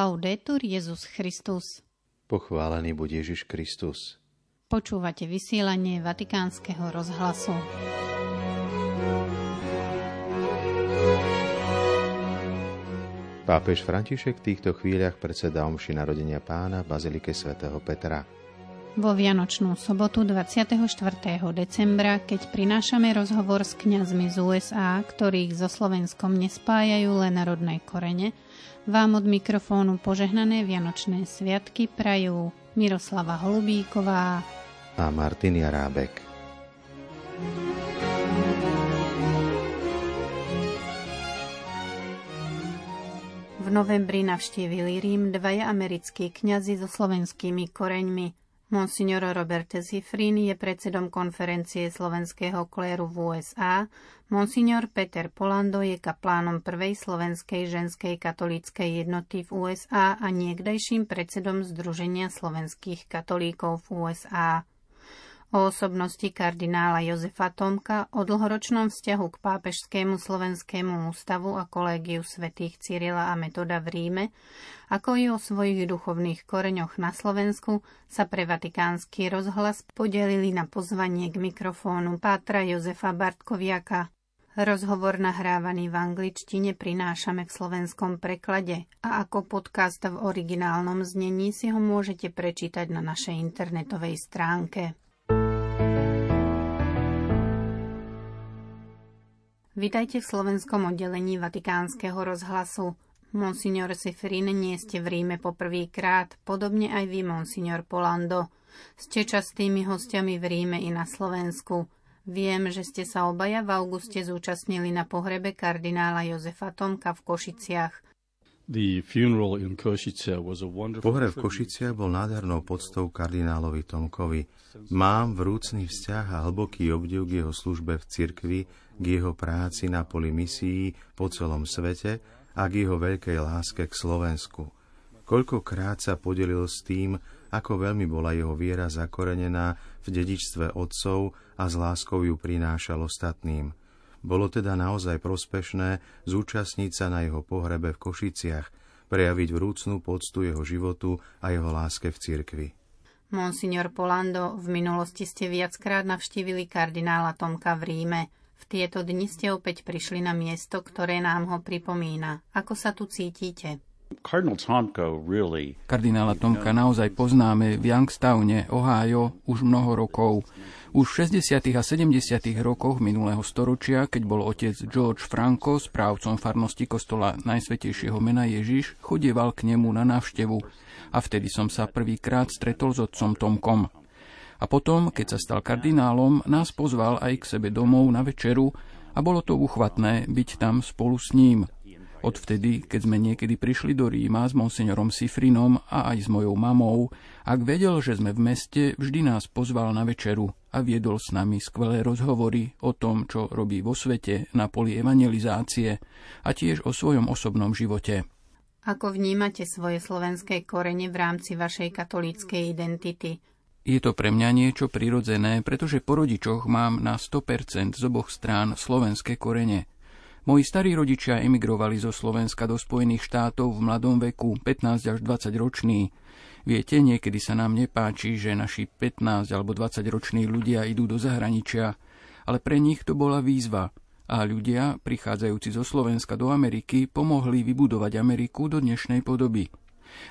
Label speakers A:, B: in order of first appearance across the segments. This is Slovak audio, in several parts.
A: Laudetur Jezus Christus.
B: Pochválený buď Ježiš Kristus.
A: Počúvate vysielanie Vatikánskeho rozhlasu.
B: Pápež František v týchto chvíľach predseda omši narodenia pána v Bazilike svätého Petra.
A: Vo Vianočnú sobotu 24. decembra, keď prinášame rozhovor s kňazmi z USA, ktorých so Slovenskom nespájajú len národné korene, vám od mikrofónu požehnané Vianočné sviatky prajú Miroslava Holubíková
B: a Martin Jarábek.
A: V novembri navštívili Rím dvaja americkí kňazi so slovenskými koreňmi – Monsignor Robert Zifrin je predsedom konferencie slovenského kléru v USA. Monsignor Peter Polando je kaplánom prvej slovenskej ženskej katolíckej jednoty v USA a niekdajším predsedom Združenia slovenských katolíkov v USA o osobnosti kardinála Jozefa Tomka, o dlhoročnom vzťahu k pápežskému slovenskému ústavu a kolégiu svätých Cyrila a Metoda v Ríme, ako i o svojich duchovných koreňoch na Slovensku, sa pre Vatikánsky rozhlas podelili na pozvanie k mikrofónu Pátra Jozefa Bartkoviaka. Rozhovor nahrávaný v angličtine prinášame v slovenskom preklade a ako podcast v originálnom znení si ho môžete prečítať na našej internetovej stránke. Vítajte v slovenskom oddelení Vatikánskeho rozhlasu. Monsignor Seferin, nie ste v Ríme poprvýkrát, podobne aj vy, Monsignor Polando. Ste častými hostiami v Ríme i na Slovensku. Viem, že ste sa obaja v auguste zúčastnili na pohrebe kardinála Jozefa Tomka v Košiciach –
B: Pohreb v Košiciach bol nádhernou podstou kardinálovi Tomkovi. Mám vrúcný vzťah a hlboký obdiv k jeho službe v cirkvi, k jeho práci na poli misií po celom svete a k jeho veľkej láske k Slovensku. Koľkokrát sa podelil s tým, ako veľmi bola jeho viera zakorenená v dedičstve otcov a s láskou ju prinášal ostatným – bolo teda naozaj prospešné zúčastniť sa na jeho pohrebe v Košiciach, prejaviť vrúcnú poctu jeho životu a jeho láske v cirkvi.
A: Monsignor Polando, v minulosti ste viackrát navštívili kardinála Tomka v Ríme. V tieto dni ste opäť prišli na miesto, ktoré nám ho pripomína. Ako sa tu cítite?
C: Kardinála Tomka naozaj poznáme v Youngstowne, Ohio, už mnoho rokov. Už v 60. a 70. rokoch minulého storočia, keď bol otec George Franco správcom farnosti kostola Najsvetejšieho mena Ježiš, chodieval k nemu na návštevu a vtedy som sa prvýkrát stretol s otcom Tomkom. A potom, keď sa stal kardinálom, nás pozval aj k sebe domov na večeru a bolo to uchvatné byť tam spolu s ním – Odvtedy, keď sme niekedy prišli do Ríma s monsignorom Sifrinom a aj s mojou mamou, ak vedel, že sme v meste, vždy nás pozval na večeru a viedol s nami skvelé rozhovory o tom, čo robí vo svete na poli evangelizácie a tiež o svojom osobnom živote.
A: Ako vnímate svoje slovenské korene v rámci vašej katolíckej identity?
C: Je to pre mňa niečo prirodzené, pretože po rodičoch mám na 100% z oboch strán slovenské korene – Moji starí rodičia emigrovali zo Slovenska do Spojených štátov v mladom veku, 15 až 20 roční. Viete, niekedy sa nám nepáči, že naši 15 alebo 20 roční ľudia idú do zahraničia, ale pre nich to bola výzva a ľudia, prichádzajúci zo Slovenska do Ameriky, pomohli vybudovať Ameriku do dnešnej podoby.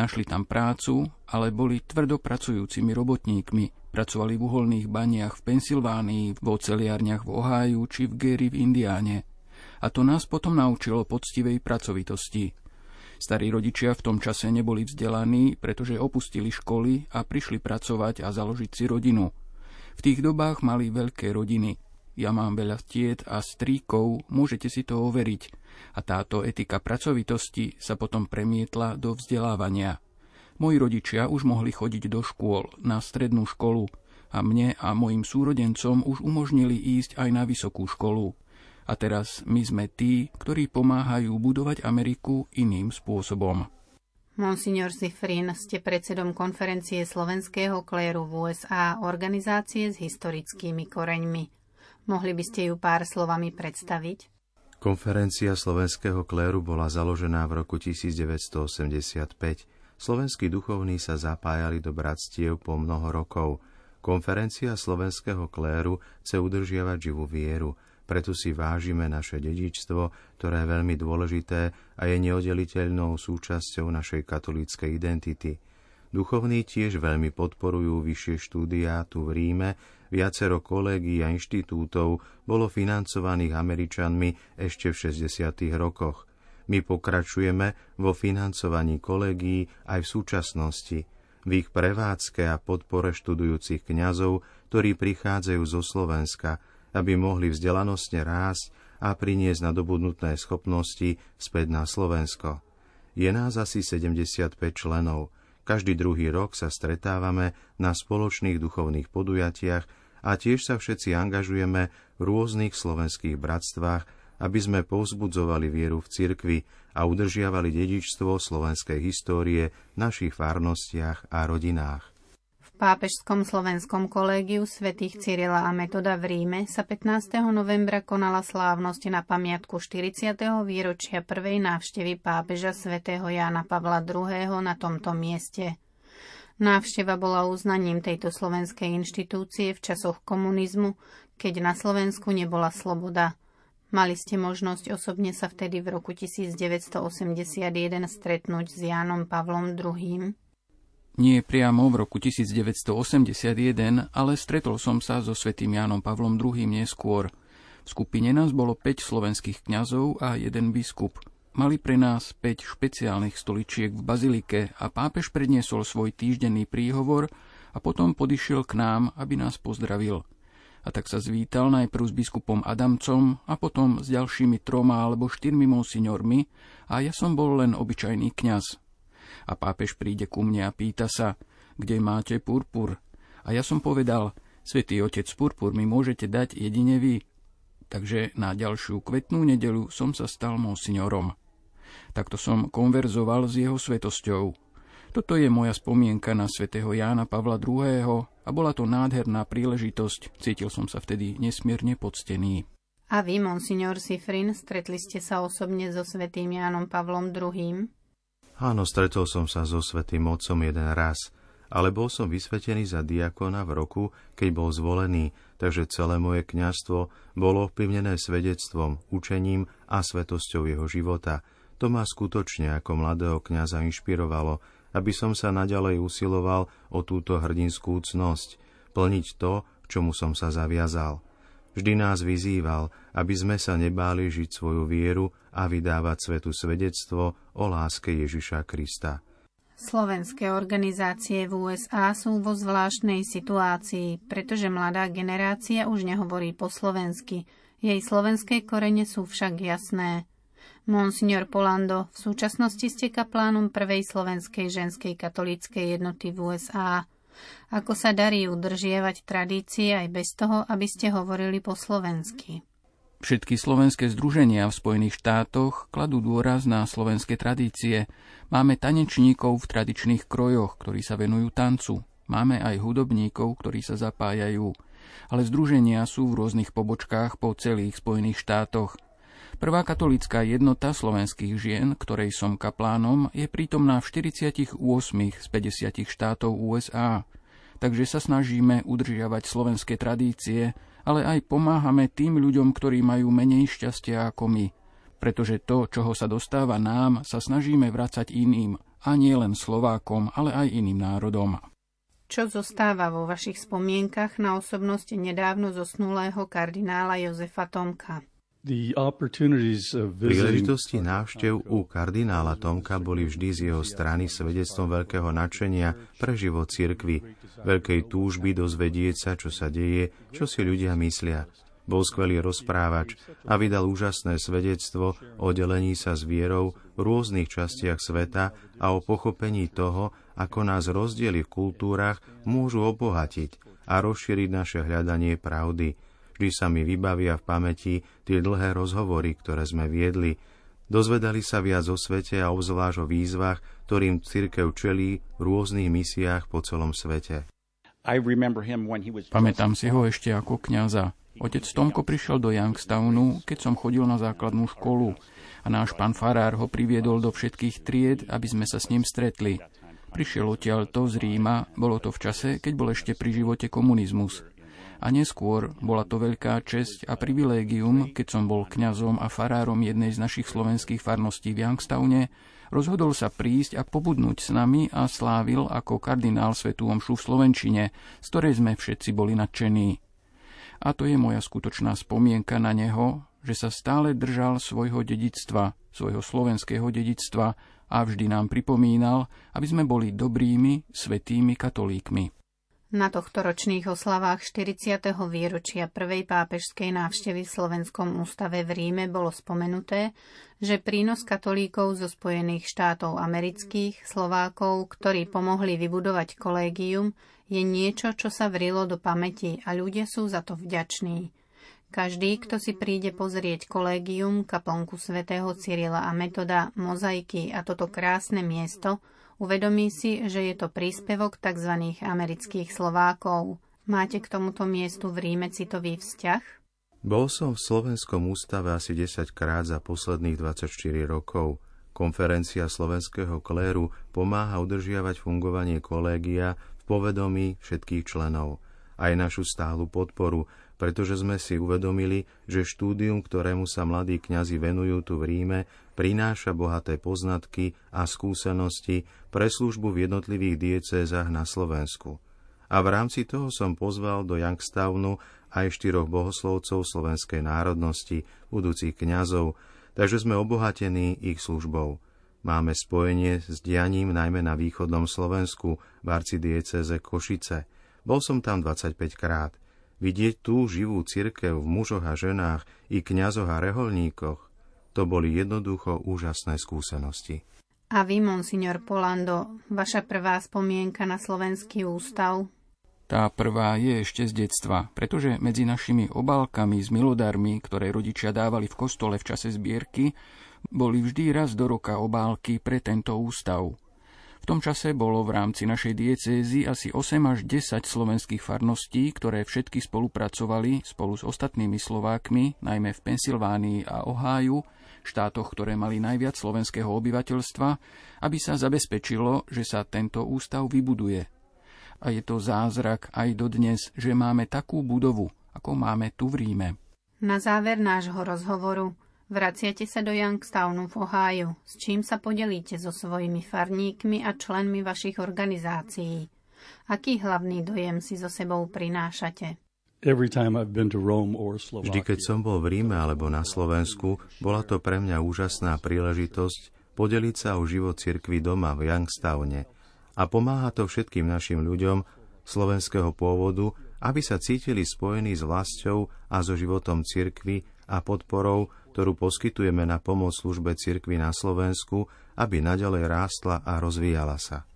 C: Našli tam prácu, ale boli tvrdopracujúcimi robotníkmi. Pracovali v uholných baniach v Pensylvánii, v oceliárniach v Oháju či v Gary v Indiáne a to nás potom naučilo poctivej pracovitosti. Starí rodičia v tom čase neboli vzdelaní, pretože opustili školy a prišli pracovať a založiť si rodinu. V tých dobách mali veľké rodiny. Ja mám veľa tiet a stríkov, môžete si to overiť. A táto etika pracovitosti sa potom premietla do vzdelávania. Moji rodičia už mohli chodiť do škôl, na strednú školu a mne a mojim súrodencom už umožnili ísť aj na vysokú školu. A teraz my sme tí, ktorí pomáhajú budovať Ameriku iným spôsobom.
A: Monsignor Zifrin, ste predsedom konferencie slovenského kléru v USA, organizácie s historickými koreňmi. Mohli by ste ju pár slovami predstaviť?
B: Konferencia slovenského kléru bola založená v roku 1985. Slovenskí duchovní sa zapájali do bratstiev po mnoho rokov. Konferencia slovenského kléru chce udržiavať živú vieru, preto si vážime naše dedičstvo, ktoré je veľmi dôležité a je neoddeliteľnou súčasťou našej katolíckej identity. Duchovní tiež veľmi podporujú vyššie štúdia tu v Ríme, Viacero kolegí a inštitútov bolo financovaných Američanmi ešte v 60. rokoch. My pokračujeme vo financovaní kolegí aj v súčasnosti, v ich prevádzke a podpore študujúcich kňazov, ktorí prichádzajú zo Slovenska, aby mohli vzdelanostne rásť a priniesť nadobudnutné schopnosti späť na Slovensko. Je nás asi 75 členov. Každý druhý rok sa stretávame na spoločných duchovných podujatiach a tiež sa všetci angažujeme v rôznych slovenských bratstvách, aby sme povzbudzovali vieru v cirkvi a udržiavali dedičstvo slovenskej histórie v našich farnostiach a rodinách.
A: Pápežskom slovenskom kolégiu svätých Cyrila a Metoda v Ríme sa 15. novembra konala slávnosť na pamiatku 40. výročia prvej návštevy pápeža svätého Jána Pavla II. na tomto mieste. Návšteva bola uznaním tejto slovenskej inštitúcie v časoch komunizmu, keď na Slovensku nebola sloboda. Mali ste možnosť osobne sa vtedy v roku 1981 stretnúť s Jánom Pavlom II.
C: Nie priamo v roku 1981, ale stretol som sa so svetým Jánom Pavlom II neskôr. V skupine nás bolo 5 slovenských kňazov a jeden biskup. Mali pre nás 5 špeciálnych stoličiek v bazilike a pápež predniesol svoj týždenný príhovor a potom podišiel k nám, aby nás pozdravil. A tak sa zvítal najprv s biskupom Adamcom a potom s ďalšími troma alebo štyrmi monsignormi a ja som bol len obyčajný kňaz. A pápež príde ku mne a pýta sa, kde máte purpur? A ja som povedal, Svetý otec, purpur mi môžete dať jedine vy. Takže na ďalšiu kvetnú nedelu som sa stal monsignorom. Takto som konverzoval s jeho svetosťou. Toto je moja spomienka na svätého Jána Pavla II. a bola to nádherná príležitosť. Cítil som sa vtedy nesmierne poctený.
A: A vy, monsignor Sifrin, stretli ste sa osobne so svätým Jánom Pavlom II?
B: Áno, stretol som sa so svätým otcom jeden raz, ale bol som vysvetený za diakona v roku, keď bol zvolený, takže celé moje kňazstvo bolo ovplyvnené svedectvom, učením a svetosťou jeho života – to ma skutočne ako mladého kňaza inšpirovalo, aby som sa naďalej usiloval o túto hrdinskú cnosť, plniť to, čomu som sa zaviazal. Vždy nás vyzýval, aby sme sa nebáli žiť svoju vieru a vydávať svetu svedectvo o láske Ježiša Krista.
A: Slovenské organizácie v USA sú vo zvláštnej situácii, pretože mladá generácia už nehovorí po slovensky. Jej slovenské korene sú však jasné. Monsignor Polando, v súčasnosti ste kaplánom prvej slovenskej ženskej katolíckej jednoty v USA. Ako sa darí udržiavať tradície aj bez toho, aby ste hovorili po slovensky?
C: Všetky slovenské združenia v Spojených štátoch kladú dôraz na slovenské tradície. Máme tanečníkov v tradičných krojoch, ktorí sa venujú tancu. Máme aj hudobníkov, ktorí sa zapájajú. Ale združenia sú v rôznych pobočkách po celých Spojených štátoch – Prvá katolická jednota slovenských žien, ktorej som kaplánom, je prítomná v 48 z 50 štátov USA. Takže sa snažíme udržiavať slovenské tradície, ale aj pomáhame tým ľuďom, ktorí majú menej šťastia ako my. Pretože to, čoho sa dostáva nám, sa snažíme vracať iným, a nie len Slovákom, ale aj iným národom.
A: Čo zostáva vo vašich spomienkach na osobnosť nedávno zosnulého kardinála Jozefa Tomka?
B: Príležitosti návštev u kardinála Tomka boli vždy z jeho strany svedectvom veľkého nadšenia pre život cirkvy, veľkej túžby dozvedieť sa, čo sa deje, čo si ľudia myslia. Bol skvelý rozprávač a vydal úžasné svedectvo o delení sa s vierou v rôznych častiach sveta a o pochopení toho, ako nás rozdiely v kultúrach môžu obohatiť a rozšíriť naše hľadanie pravdy – Vždy sa mi vybavia v pamäti tie dlhé rozhovory, ktoré sme viedli. Dozvedali sa viac o svete a obzvlášť o výzvach, ktorým cirkev čelí v rôznych misiách po celom svete.
C: Pamätám si ho ešte ako kňaza. Otec Tomko prišiel do Youngstownu, keď som chodil na základnú školu a náš pán Farár ho priviedol do všetkých tried, aby sme sa s ním stretli. Prišiel odtiaľto z Ríma, bolo to v čase, keď bol ešte pri živote komunizmus. A neskôr bola to veľká česť a privilégium, keď som bol kňazom a farárom jednej z našich slovenských farností v Youngstowne, rozhodol sa prísť a pobudnúť s nami a slávil ako kardinál Svetú Omšu v Slovenčine, z ktorej sme všetci boli nadšení. A to je moja skutočná spomienka na neho, že sa stále držal svojho dedictva, svojho slovenského dedictva a vždy nám pripomínal, aby sme boli dobrými, svetými katolíkmi.
A: Na tohto ročných oslavách 40. výročia prvej pápežskej návštevy v Slovenskom ústave v Ríme bolo spomenuté, že prínos katolíkov zo Spojených štátov amerických, Slovákov, ktorí pomohli vybudovať kolégium, je niečo, čo sa vrilo do pamäti a ľudia sú za to vďační. Každý, kto si príde pozrieť kolégium, kaplnku svätého Cyrila a metoda, mozaiky a toto krásne miesto, Uvedomí si, že je to príspevok tzv. amerických Slovákov. Máte k tomuto miestu v Ríme citový vzťah?
B: Bol som v Slovenskom ústave asi 10 krát za posledných 24 rokov. Konferencia slovenského kléru pomáha udržiavať fungovanie kolégia v povedomí všetkých členov. Aj našu stálu podporu, pretože sme si uvedomili, že štúdium, ktorému sa mladí kňazi venujú tu v Ríme, prináša bohaté poznatky a skúsenosti pre službu v jednotlivých diecézach na Slovensku. A v rámci toho som pozval do Youngstownu aj štyroch bohoslovcov slovenskej národnosti, budúcich kňazov, takže sme obohatení ich službou. Máme spojenie s dianím najmä na východnom Slovensku, v arcidieceze Košice. Bol som tam 25 krát. Vidieť tú živú cirkev v mužoch a ženách i kňazoch a reholníkoch, to boli jednoducho úžasné skúsenosti.
A: A vy, monsignor Polando, vaša prvá spomienka na Slovenský ústav?
C: Tá prvá je ešte z detstva, pretože medzi našimi obálkami s milodármi, ktoré rodičia dávali v kostole v čase zbierky, boli vždy raz do roka obálky pre tento ústav. V tom čase bolo v rámci našej diecézy asi 8 až 10 slovenských farností, ktoré všetky spolupracovali spolu s ostatnými Slovákmi, najmä v Pensylvánii a Oháju, štátoch, ktoré mali najviac slovenského obyvateľstva, aby sa zabezpečilo, že sa tento ústav vybuduje. A je to zázrak aj dodnes, že máme takú budovu, ako máme tu v Ríme.
A: Na záver nášho rozhovoru Vraciate sa do Youngstownu v Ohio, s čím sa podelíte so svojimi farníkmi a členmi vašich organizácií. Aký hlavný dojem si so sebou prinášate?
B: Vždy, keď som bol v Ríme alebo na Slovensku, bola to pre mňa úžasná príležitosť podeliť sa o život cirkvi doma v Youngstowne. A pomáha to všetkým našim ľuďom slovenského pôvodu, aby sa cítili spojení s vlastou a so životom cirkvy a podporou, ktorú poskytujeme na pomoc službe cirkvi na Slovensku, aby naďalej rástla a rozvíjala sa.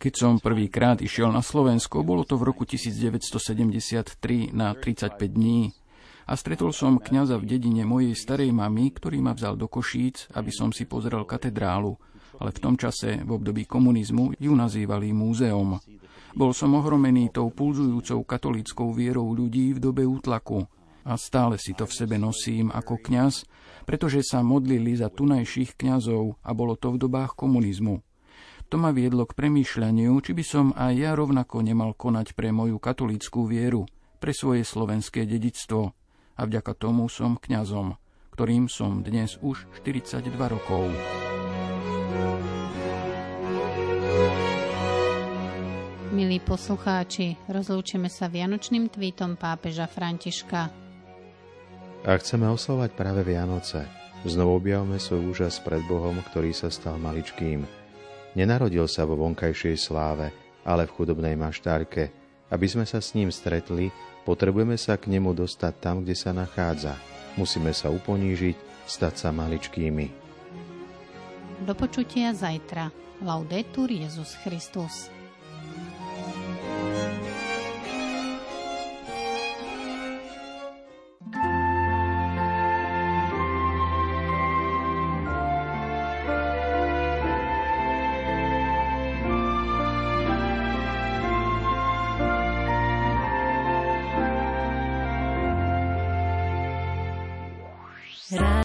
C: Keď som prvýkrát išiel na Slovensko, bolo to v roku 1973 na 35 dní a stretol som kňaza v dedine mojej starej mamy, ktorý ma vzal do Košíc, aby som si pozrel katedrálu, ale v tom čase, v období komunizmu, ju nazývali múzeum. Bol som ohromený tou pulzujúcou katolíckou vierou ľudí v dobe útlaku a stále si to v sebe nosím ako kňaz, pretože sa modlili za tunajších kňazov a bolo to v dobách komunizmu. To ma viedlo k premýšľaniu, či by som aj ja rovnako nemal konať pre moju katolíckú vieru, pre svoje slovenské dedictvo. A vďaka tomu som kňazom, ktorým som dnes už 42 rokov.
A: Milí poslucháči, rozlúčime sa vianočným tweetom pápeža Františka.
B: A chceme oslovať práve Vianoce. Znovu objavme svoj úžas pred Bohom, ktorý sa stal maličkým. Nenarodil sa vo vonkajšej sláve, ale v chudobnej maštárke. Aby sme sa s ním stretli, potrebujeme sa k nemu dostať tam, kde sa nachádza. Musíme sa uponížiť, stať sa maličkými.
A: Do počutia zajtra. Laudetur Jezus Christus.